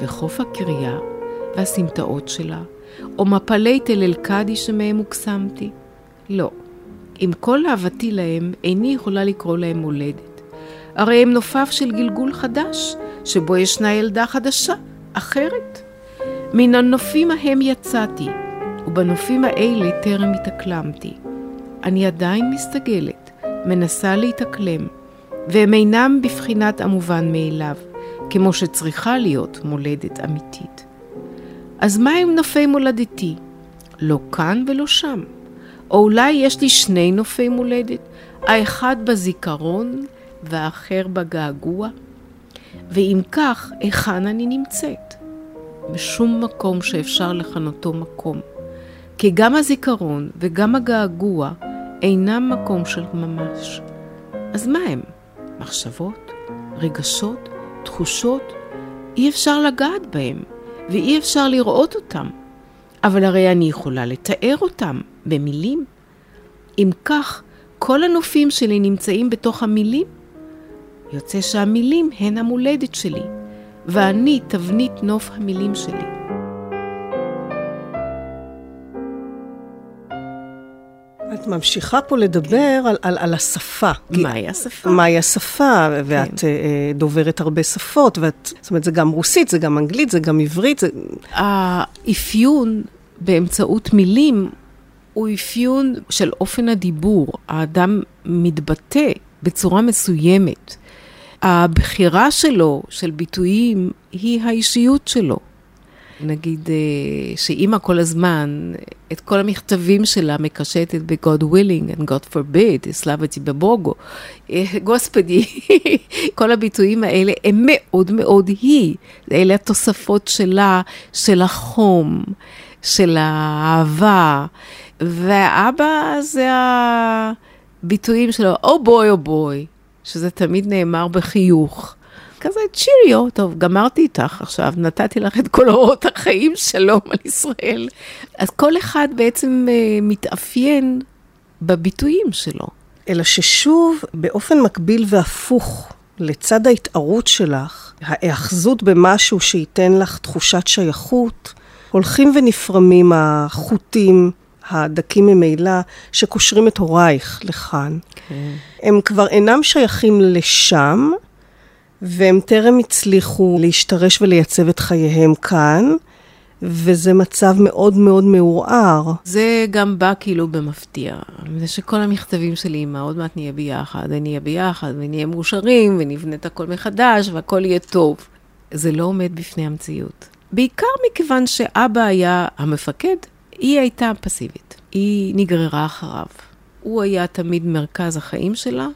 וחוף הקריה והסמטאות שלה, או מפלי תל אל-קאדי שמהם הוקסמתי. לא. עם כל אהבתי להם, איני יכולה לקרוא להם מולדת. הרי הם נופף של גלגול חדש, שבו ישנה ילדה חדשה, אחרת. מן הנופים ההם יצאתי, ובנופים האלה טרם התאקלמתי. אני עדיין מסתגלת, מנסה להתאקלם, והם אינם בבחינת המובן מאליו, כמו שצריכה להיות מולדת אמיתית. אז מה הם נופי מולדתי? לא כאן ולא שם. או אולי יש לי שני נופי מולדת, האחד בזיכרון והאחר בגעגוע? ואם כך, היכן אני נמצאת? בשום מקום שאפשר לכנותו מקום. כי גם הזיכרון וגם הגעגוע אינם מקום של ממש. אז מה הם? מחשבות? רגשות? תחושות? אי אפשר לגעת בהם, ואי אפשר לראות אותם. אבל הרי אני יכולה לתאר אותם במילים. אם כך, כל הנופים שלי נמצאים בתוך המילים. יוצא שהמילים הן המולדת שלי, ואני תבנית נוף המילים שלי. את ממשיכה פה לדבר על, על, על השפה. מהי השפה? מהי השפה, ואת כן. דוברת הרבה שפות, ואת, זאת אומרת, זה גם רוסית, זה גם אנגלית, זה גם עברית. זה... האפיון באמצעות מילים הוא אפיון של אופן הדיבור. האדם מתבטא בצורה מסוימת. הבחירה שלו, של ביטויים, היא האישיות שלו. נגיד שאימא כל הזמן, את כל המכתבים שלה מקשטת ב-God willing and God forbid, סלאבתי בבוגו. גוספדי, כל הביטויים האלה הם מאוד מאוד היא. אלה התוספות שלה, של החום, של האהבה. והאבא זה הביטויים שלו, או בוי או בוי, שזה תמיד נאמר בחיוך. כזה צ'יריו, טוב, גמרתי איתך עכשיו, נתתי לך את כל אורות החיים, שלום על ישראל. אז כל אחד בעצם uh, מתאפיין בביטויים שלו. אלא ששוב, באופן מקביל והפוך, לצד ההתערות שלך, ההאחזות במשהו שייתן לך תחושת שייכות, הולכים ונפרמים החוטים הדקים ממילא, שקושרים את הורייך לכאן. כן. הם כבר אינם שייכים לשם, והם טרם הצליחו להשתרש ולייצב את חייהם כאן. וזה מצב מאוד מאוד מעורער. זה גם בא כאילו במפתיע. זה שכל המכתבים של אימא, עוד מעט נהיה ביחד, ונהיה ביחד, ונהיה מאושרים, ונבנה את הכל מחדש, והכל יהיה טוב. זה לא עומד בפני המציאות. בעיקר מכיוון שאבא היה המפקד, היא הייתה פסיבית. היא נגררה אחריו. הוא היה תמיד מרכז החיים שלה,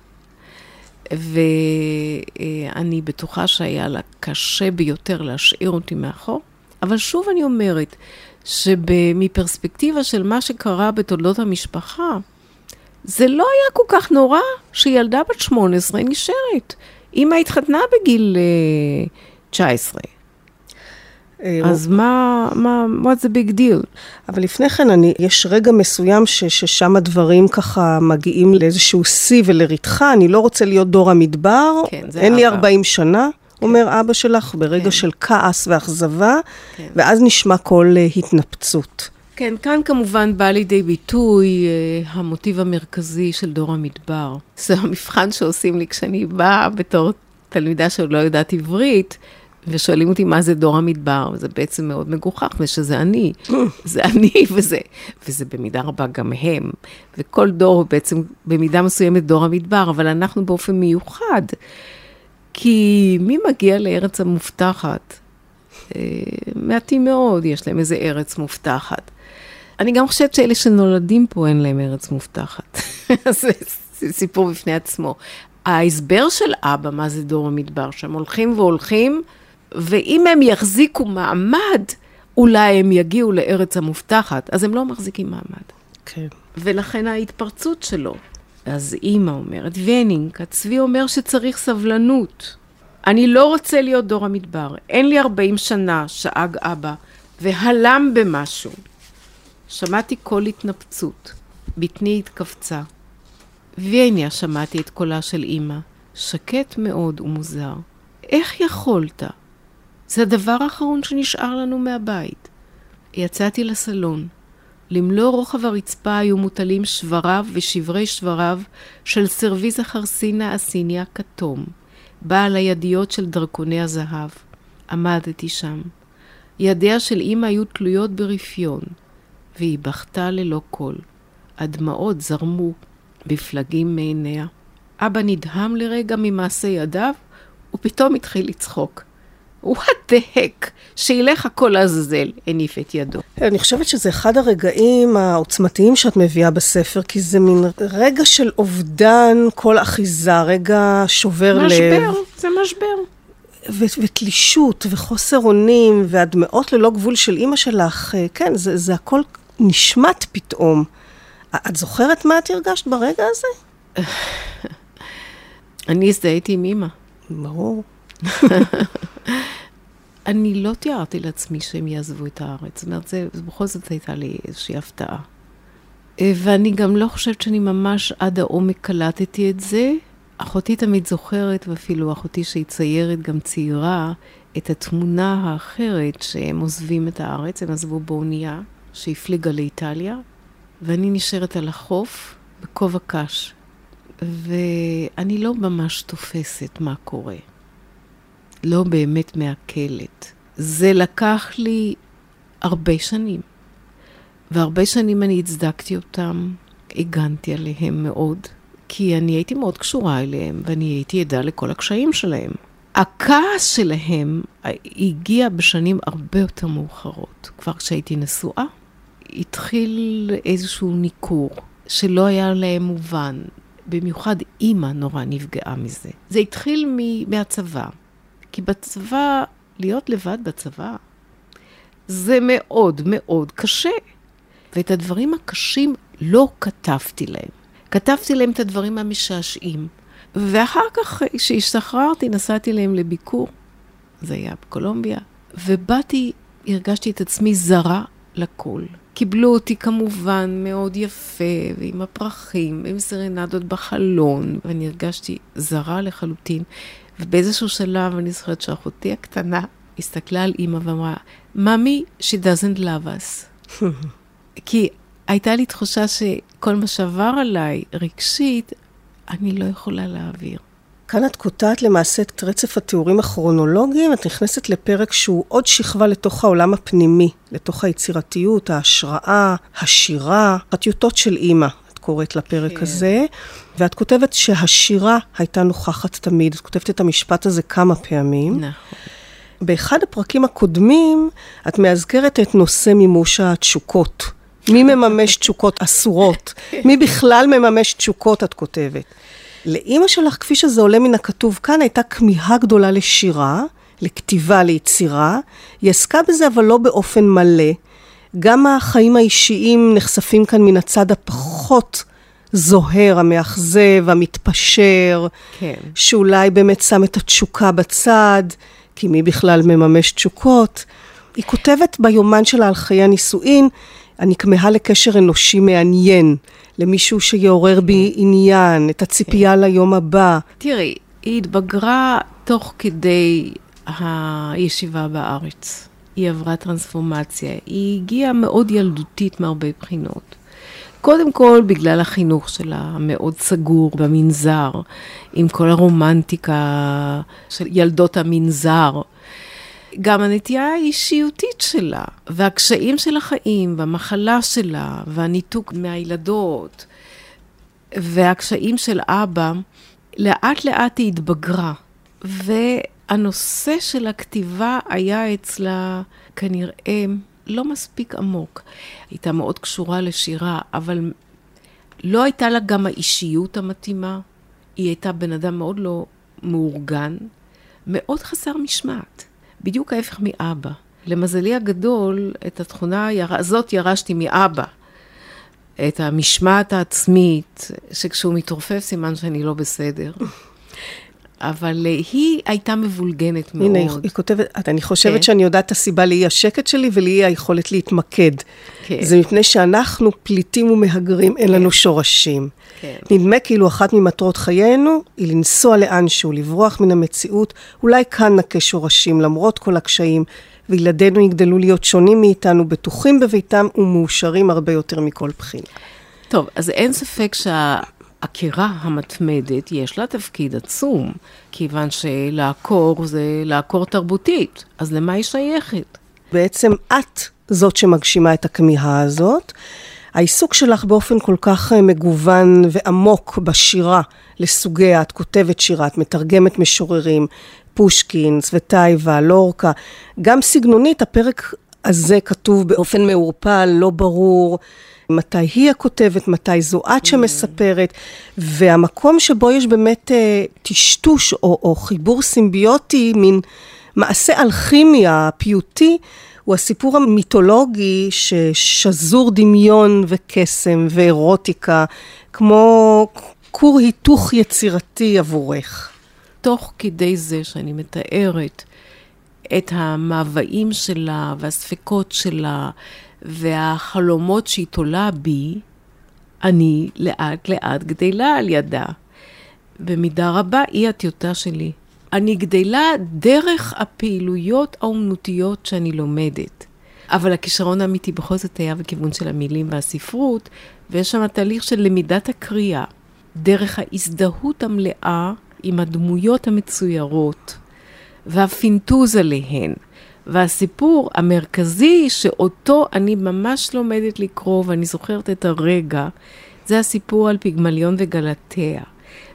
ואני בטוחה שהיה לה קשה ביותר להשאיר אותי מאחור. אבל שוב אני אומרת, שמפרספקטיבה של מה שקרה בתולדות המשפחה, זה לא היה כל כך נורא שילדה בת 18 נשארת. אמא התחתנה בגיל uh, 19. אז מה, מה, what's the big deal? אבל לפני כן, אני, יש רגע מסוים ש, ששם הדברים ככה מגיעים לאיזשהו שיא ולרתחה, אני לא רוצה להיות דור המדבר, כן, אין לי 40 שנה. כן. אומר אבא שלך, ברגע כן. של כעס ואכזבה, כן. ואז נשמע כל uh, התנפצות. כן, כאן כמובן בא לידי ביטוי uh, המוטיב המרכזי של דור המדבר. זה המבחן שעושים לי כשאני באה בתור תלמידה שעוד לא יודעת עברית, ושואלים אותי מה זה דור המדבר, וזה בעצם מאוד מגוחך, ושזה אני, זה אני וזה, וזה במידה רבה גם הם, וכל דור הוא בעצם במידה מסוימת דור המדבר, אבל אנחנו באופן מיוחד. כי מי מגיע לארץ המובטחת? אה, מעטים מאוד יש להם איזה ארץ מובטחת. אני גם חושבת שאלה שנולדים פה אין להם ארץ מובטחת. זה סיפור בפני עצמו. ההסבר של אבא, מה זה דור המדבר, שהם הולכים והולכים, ואם הם יחזיקו מעמד, אולי הם יגיעו לארץ המובטחת, אז הם לא מחזיקים מעמד. כן. ולכן ההתפרצות שלו. אז אימא אומרת, ונינג, הצבי אומר שצריך סבלנות. אני לא רוצה להיות דור המדבר. אין לי 40 שנה, שאג אבא, והלם במשהו. שמעתי קול התנפצות. בטני התכווצה. וניה שמעתי את קולה של אימא, שקט מאוד ומוזר. איך יכולת? זה הדבר האחרון שנשאר לנו מהבית. יצאתי לסלון. למלוא רוחב הרצפה היו מוטלים שבריו ושברי שבריו של סרוויז החרסינה הסיניה כתום, בעל הידיות של דרקוני הזהב. עמדתי שם. ידיה של אמא היו תלויות ברפיון, והיא בכתה ללא קול. הדמעות זרמו בפלגים מעיניה. אבא נדהם לרגע ממעשה ידיו, ופתאום התחיל לצחוק. What the heck, שילך הכל לעזאזל, הניף את ידו. אני חושבת שזה אחד הרגעים העוצמתיים שאת מביאה בספר, כי זה מין רגע של אובדן כל אחיזה, רגע שובר משבר, לב. משבר, זה משבר. ו- ותלישות וחוסר אונים והדמעות ללא גבול של אימא שלך, אה, כן, זה, זה הכל נשמט פתאום. את זוכרת מה את הרגשת ברגע הזה? אני הזדהיתי עם אימא. ברור. אני לא תיארתי לעצמי שהם יעזבו את הארץ. זאת אומרת, זה, בכל זאת הייתה לי איזושהי הפתעה. אה, ואני גם לא חושבת שאני ממש עד העומק קלטתי את זה. אחותי תמיד זוכרת, ואפילו אחותי שהיא ציירת, גם ציירה, את התמונה האחרת שהם עוזבים את הארץ, הם עזבו באונייה שהפליגה לאיטליה, ואני נשארת על החוף בכובע קש, ואני לא ממש תופסת מה קורה. לא באמת מעכלת. זה לקח לי הרבה שנים, והרבה שנים אני הצדקתי אותם, הגנתי עליהם מאוד, כי אני הייתי מאוד קשורה אליהם, ואני הייתי עדה לכל הקשיים שלהם. הכעס שלהם הגיע בשנים הרבה יותר מאוחרות. כבר כשהייתי נשואה, התחיל איזשהו ניכור שלא היה להם מובן. במיוחד אימא נורא נפגעה מזה. זה התחיל מהצבא. כי בצבא, להיות לבד בצבא, זה מאוד מאוד קשה. ואת הדברים הקשים לא כתבתי להם. כתבתי להם את הדברים המשעשעים. ואחר כך, כשהשתחררתי, נסעתי להם לביקור, זה היה בקולומביה, ובאתי, הרגשתי את עצמי זרה לכל. קיבלו אותי כמובן מאוד יפה, ועם הפרחים, ועם סרנדות בחלון, ואני הרגשתי זרה לחלוטין. ובאיזשהו שלב אני זוכרת שאחותי הקטנה הסתכלה על אימא ואמרה, ממי, she doesn't love us. כי הייתה לי תחושה שכל מה שעבר עליי רגשית, אני לא יכולה להעביר. כאן את קוטעת למעשה את רצף התיאורים הכרונולוגיים, את נכנסת לפרק שהוא עוד שכבה לתוך העולם הפנימי, לתוך היצירתיות, ההשראה, השירה, הטיוטות של אימא, את קוראת לפרק כן. הזה, ואת כותבת שהשירה הייתה נוכחת תמיד, את כותבת את המשפט הזה כמה פעמים. נכון. באחד הפרקים הקודמים, את מאזכרת את נושא מימוש התשוקות. מי מממש תשוקות אסורות? מי בכלל מממש תשוקות, את כותבת. לאימא שלך, כפי שזה עולה מן הכתוב כאן, הייתה כמיהה גדולה לשירה, לכתיבה, ליצירה. היא עסקה בזה, אבל לא באופן מלא. גם החיים האישיים נחשפים כאן מן הצד הפחות זוהר, המאכזב, המתפשר, כן. שאולי באמת שם את התשוקה בצד, כי מי בכלל מממש תשוקות. היא כותבת ביומן שלה על חיי הנישואין, אני כמהה לקשר אנושי מעניין, למישהו שיעורר בי עניין, את הציפייה כן. ליום הבא. תראי, היא התבגרה תוך כדי הישיבה בארץ. היא עברה טרנספורמציה. היא הגיעה מאוד ילדותית מהרבה בחינות. קודם כל, בגלל החינוך שלה, המאוד סגור במנזר, עם כל הרומנטיקה של ילדות המנזר. גם הנטייה האישיותית שלה, והקשיים של החיים, והמחלה שלה, והניתוק מהילדות, והקשיים של אבא, לאט לאט היא התבגרה. והנושא של הכתיבה היה אצלה כנראה לא מספיק עמוק. הייתה מאוד קשורה לשירה, אבל לא הייתה לה גם האישיות המתאימה. היא הייתה בן אדם מאוד לא מאורגן, מאוד חסר משמעת. בדיוק ההפך מאבא. למזלי הגדול, את התכונה הזאת ירשתי מאבא. את המשמעת העצמית, שכשהוא מתרופף סימן שאני לא בסדר. אבל אה, היא הייתה מבולגנת מאוד. הנה, היא כותבת, אני חושבת כן. שאני יודעת את הסיבה לאי השקט שלי ולאי היכולת להתמקד. כן. זה מפני שאנחנו פליטים ומהגרים, אין כן. לנו שורשים. כן. נדמה כאילו אחת ממטרות חיינו היא לנסוע לאנשהו, לברוח מן המציאות, אולי כאן נכה שורשים למרות כל הקשיים, וילדינו יגדלו להיות שונים מאיתנו, בטוחים בביתם ומאושרים הרבה יותר מכל בחינה. טוב, אז אין ספק שה... העקירה המתמדת, יש לה תפקיד עצום, כיוון שלעקור זה לעקור תרבותית, אז למה היא שייכת? בעצם את זאת שמגשימה את הכמיהה הזאת. העיסוק שלך באופן כל כך אה, מגוון ועמוק בשירה לסוגיה, את כותבת שירה, את מתרגמת משוררים, פושקין, סווטייבה, לורקה, גם סגנונית, הפרק הזה כתוב באופן מעורפל, לא ברור. מתי היא הכותבת, מתי זו את שמספרת, והמקום שבו יש באמת אה, טשטוש או, או חיבור סימביוטי, מין מעשה אלכימיה פיוטי, הוא הסיפור המיתולוגי ששזור דמיון וקסם ואירוטיקה, כמו כור היתוך יצירתי עבורך. תוך כדי זה שאני מתארת את המאוויים שלה והספקות שלה והחלומות שהיא תולה בי, אני לאט לאט גדלה על ידה. במידה רבה היא הטיוטה שלי. אני גדלה דרך הפעילויות האומנותיות שאני לומדת. אבל הכישרון האמיתי בכל זאת היה בכיוון של המילים והספרות, ויש שם תהליך של למידת הקריאה, דרך ההזדהות המלאה עם הדמויות המצוירות והפינטוז עליהן. והסיפור המרכזי שאותו אני ממש לומדת לקרוא, ואני זוכרת את הרגע, זה הסיפור על פיגמליון וגלתיה.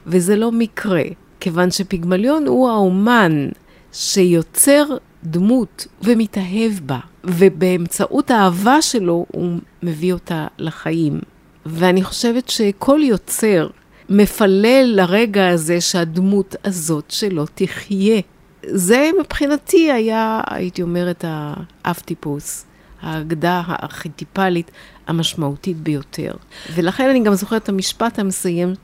וזה לא מקרה, כיוון שפיגמליון הוא האומן שיוצר דמות ומתאהב בה, ובאמצעות האהבה שלו הוא מביא אותה לחיים. ואני חושבת שכל יוצר מפלל לרגע הזה שהדמות הזאת שלו תחיה. זה מבחינתי היה, הייתי אומרת, האב טיפוס, האגדה הארכיטיפלית המשמעותית ביותר. ולכן אני גם זוכרת את המשפט המסיים,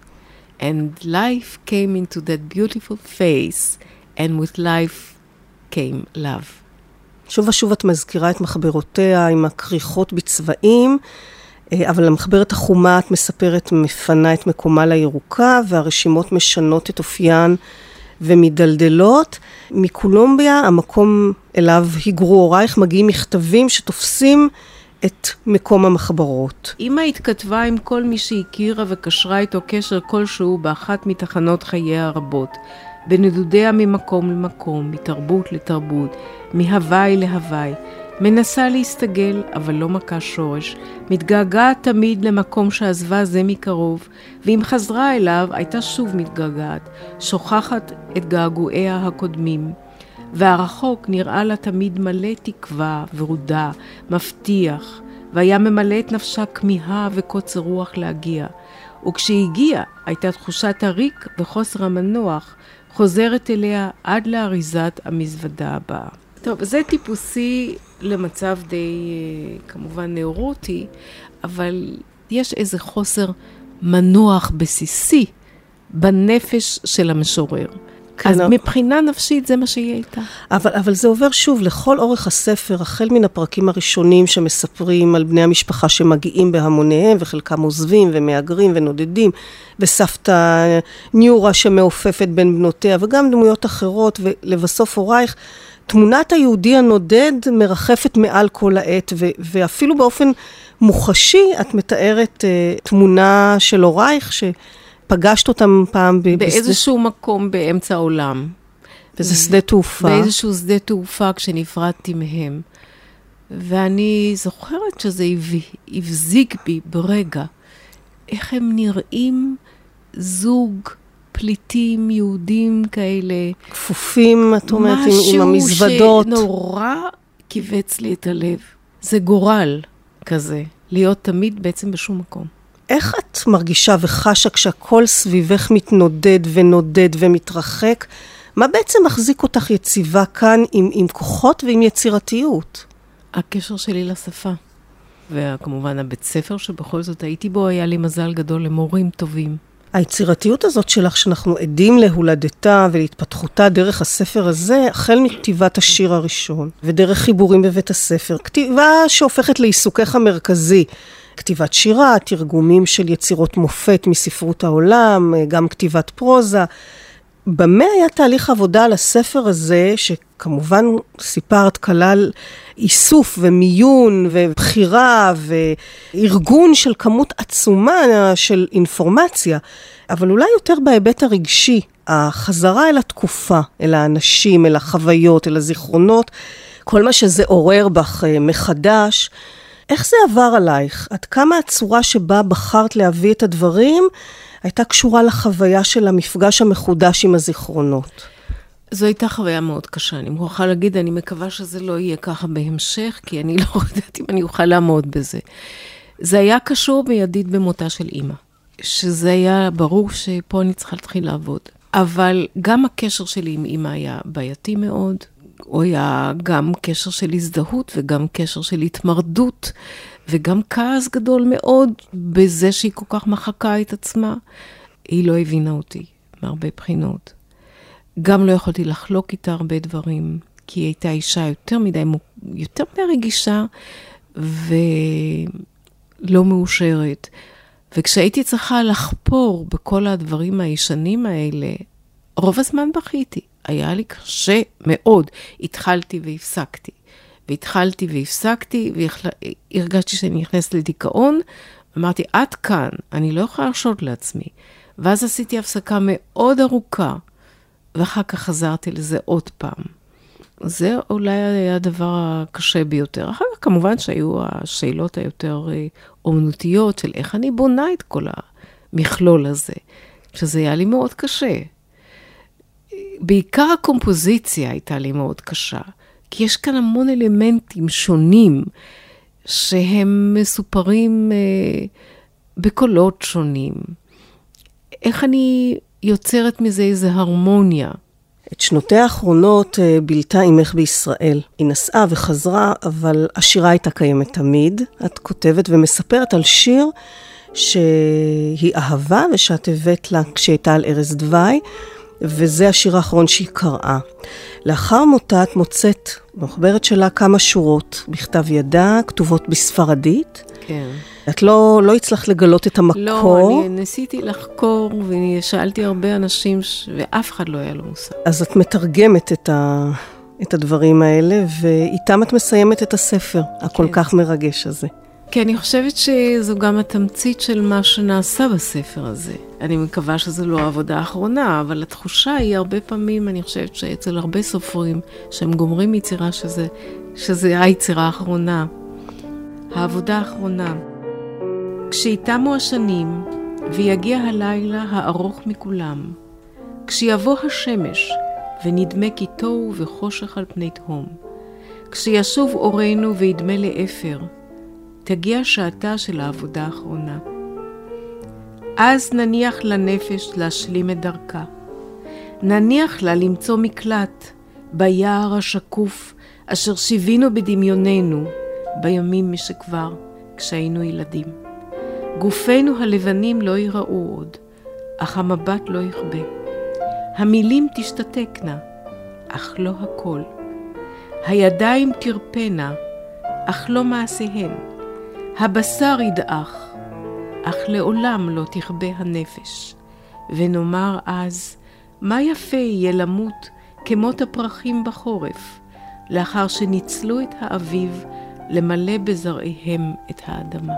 And life came into that beautiful face, and with life came love. שוב ושוב את מזכירה את מחברותיה עם הכריכות בצבעים, אה, אבל המחברת החומה את מספרת מפנה את מקומה לירוקה, והרשימות משנות את אופיין ומדלדלות. מקולומביה, המקום אליו היגרו הורייך, מגיעים מכתבים שתופסים את מקום המחברות. אמא התכתבה עם כל מי שהכירה וקשרה איתו קשר כלשהו באחת מתחנות חייה הרבות. בנדודיה ממקום למקום, מתרבות לתרבות, מהוואי להוואי. מנסה להסתגל, אבל לא מכה שורש. מתגעגעת תמיד למקום שעזבה זה מקרוב, ואם חזרה אליו, הייתה שוב מתגעגעת, שוכחת את געגועיה הקודמים. והרחוק נראה לה תמיד מלא תקווה ורודה, מבטיח, והיה ממלא את נפשה כמיהה וקוצר רוח להגיע. וכשהגיעה, הייתה תחושת הריק וחוסר המנוח, חוזרת אליה עד לאריזת המזוודה הבאה. טוב, זה טיפוסי למצב די אה, כמובן נאורוטי, אבל יש איזה חוסר מנוח בסיסי בנפש של המשורר. אז מבחינה נפשית זה מה שהיא הייתה. אבל, אבל זה עובר שוב לכל אורך הספר, החל מן הפרקים הראשונים שמספרים על בני המשפחה שמגיעים בהמוניהם, וחלקם עוזבים ומהגרים ונודדים, וסבתא ניורה שמעופפת בין בנותיה, וגם דמויות אחרות, ולבסוף הורייך. תמונת היהודי הנודד מרחפת מעל כל העת, ו- ואפילו באופן מוחשי את מתארת uh, תמונה של הורייך, שפגשת אותם פעם ב- באיזשהו בשדה... מקום באמצע העולם. וזה שדה תעופה. באיזשהו שדה תעופה כשנפרדתי מהם. ואני זוכרת שזה הבזיק בי ברגע, איך הם נראים זוג פליטים יהודים כאלה. כפופים, את אומרת, עם, עם המזוודות. משהו שנורא כיווץ לי את הלב. זה גורל כזה, להיות תמיד בעצם בשום מקום. איך את מרגישה וחשה כשהכל סביבך מתנודד ונודד ומתרחק? מה בעצם מחזיק אותך יציבה כאן עם, עם כוחות ועם יצירתיות? הקשר שלי לשפה. וכמובן הבית ספר שבכל זאת הייתי בו, היה לי מזל גדול למורים טובים. היצירתיות הזאת שלך, שאנחנו עדים להולדתה ולהתפתחותה דרך הספר הזה, החל מכתיבת השיר הראשון, ודרך חיבורים בבית הספר, כתיבה שהופכת לעיסוקך המרכזי. כתיבת שירה, תרגומים של יצירות מופת מספרות העולם, גם כתיבת פרוזה. במה היה תהליך עבודה על הספר הזה, שכמובן סיפרת כלל איסוף ומיון ובחירה וארגון של כמות עצומה של אינפורמציה, אבל אולי יותר בהיבט הרגשי, החזרה אל התקופה, אל האנשים, אל החוויות, אל הזיכרונות, כל מה שזה עורר בך אה, מחדש. איך זה עבר עלייך? עד כמה הצורה שבה בחרת להביא את הדברים הייתה קשורה לחוויה של המפגש המחודש עם הזיכרונות? זו הייתה חוויה מאוד קשה, אני מוכרחה להגיד, אני מקווה שזה לא יהיה ככה בהמשך, כי אני לא יודעת אם אני אוכל לעמוד בזה. זה היה קשור מיידית במותה של אימא, שזה היה ברור שפה אני צריכה להתחיל לעבוד. אבל גם הקשר שלי עם אימא היה בעייתי מאוד, הוא היה גם קשר של הזדהות וגם קשר של התמרדות, וגם כעס גדול מאוד בזה שהיא כל כך מחקה את עצמה. היא לא הבינה אותי מהרבה בחינות. גם לא יכולתי לחלוק איתה הרבה דברים, כי היא הייתה אישה יותר מדי, יותר מדי רגישה ולא מאושרת. וכשהייתי צריכה לחפור בכל הדברים הישנים האלה, רוב הזמן בכיתי. היה לי קשה מאוד. התחלתי והפסקתי. והתחלתי והפסקתי, והרגשתי שאני נכנסת לדיכאון. אמרתי, עד כאן, אני לא יכולה להרשות לעצמי. ואז עשיתי הפסקה מאוד ארוכה, ואחר כך חזרתי לזה עוד פעם. זה אולי היה הדבר הקשה ביותר. אחר כך כמובן שהיו השאלות היותר אה, אומנותיות של איך אני בונה את כל המכלול הזה, שזה היה לי מאוד קשה. בעיקר הקומפוזיציה הייתה לי מאוד קשה, כי יש כאן המון אלמנטים שונים שהם מסופרים אה, בקולות שונים. איך אני יוצרת מזה איזו הרמוניה? את שנותיה האחרונות אה, בילתה אימך בישראל. היא נסעה וחזרה, אבל השירה הייתה קיימת תמיד. את כותבת ומספרת על שיר שהיא אהבה ושאת הבאת לה כשהייתה על ערש דווי. וזה השיר האחרון שהיא קראה. לאחר מותה את מוצאת במחברת שלה כמה שורות בכתב ידה, כתובות בספרדית. כן. את לא, לא הצלחת לגלות את המקור. לא, אני ניסיתי לחקור ושאלתי הרבה אנשים ש... ואף אחד לא היה לו מושג. אז את מתרגמת את, ה... את הדברים האלה, ואיתם את מסיימת את הספר הכל כן. כך מרגש הזה. כי אני חושבת שזו גם התמצית של מה שנעשה בספר הזה. אני מקווה שזו לא העבודה האחרונה, אבל התחושה היא הרבה פעמים, אני חושבת שאצל הרבה סופרים, שהם גומרים יצירה שזה, שזה היצירה האחרונה. העבודה האחרונה. כשיתמו השנים, ויגיע הלילה הארוך מכולם, כשיבוא השמש, ונדמה כי תוהו וחושך על פני תהום, כשישוב אורנו וידמה לאפר, תגיע שעתה של העבודה האחרונה. אז נניח לנפש להשלים את דרכה. נניח לה למצוא מקלט ביער השקוף אשר שיווינו בדמיוננו בימים משכבר, כשהיינו ילדים. גופינו הלבנים לא ייראו עוד, אך המבט לא יכבה. המילים תשתתקנה, אך לא הכל. הידיים תרפנה, אך לא מעשיהן. הבשר ידעך, אך לעולם לא תכבה הנפש. ונאמר אז, מה יפה יהיה למות כמות הפרחים בחורף, לאחר שניצלו את האביב למלא בזרעיהם את האדמה.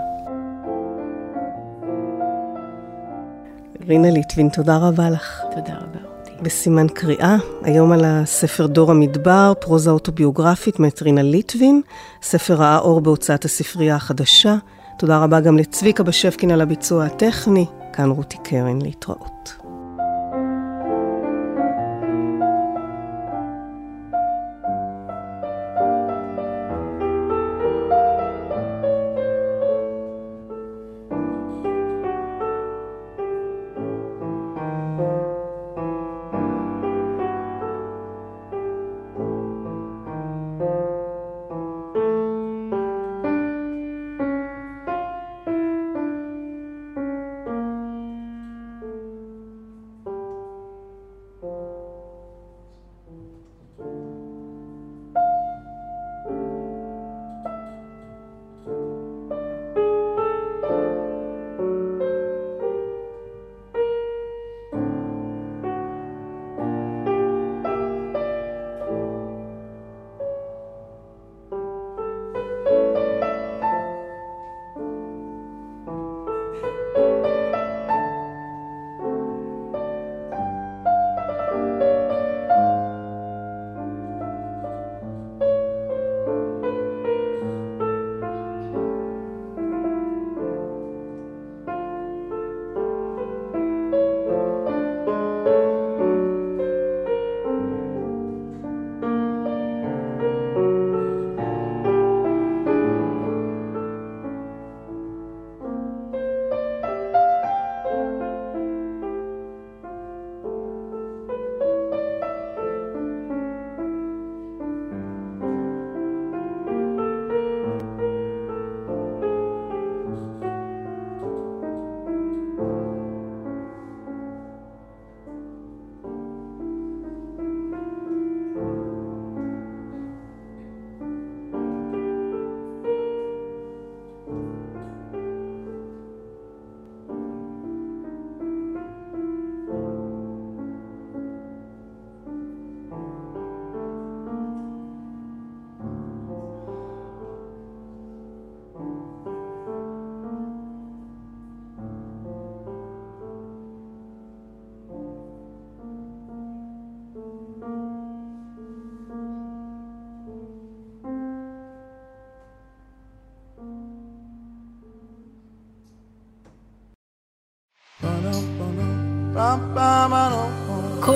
רינה ליטווין, תודה רבה לך. תודה רבה. בסימן קריאה, היום על הספר דור המדבר, פרוזה אוטוביוגרפית מאת רינה ליטווין, ספר ראה אור בהוצאת הספרייה החדשה. תודה רבה גם לצביקה בשפקין על הביצוע הטכני, כאן רותי קרן להתראות.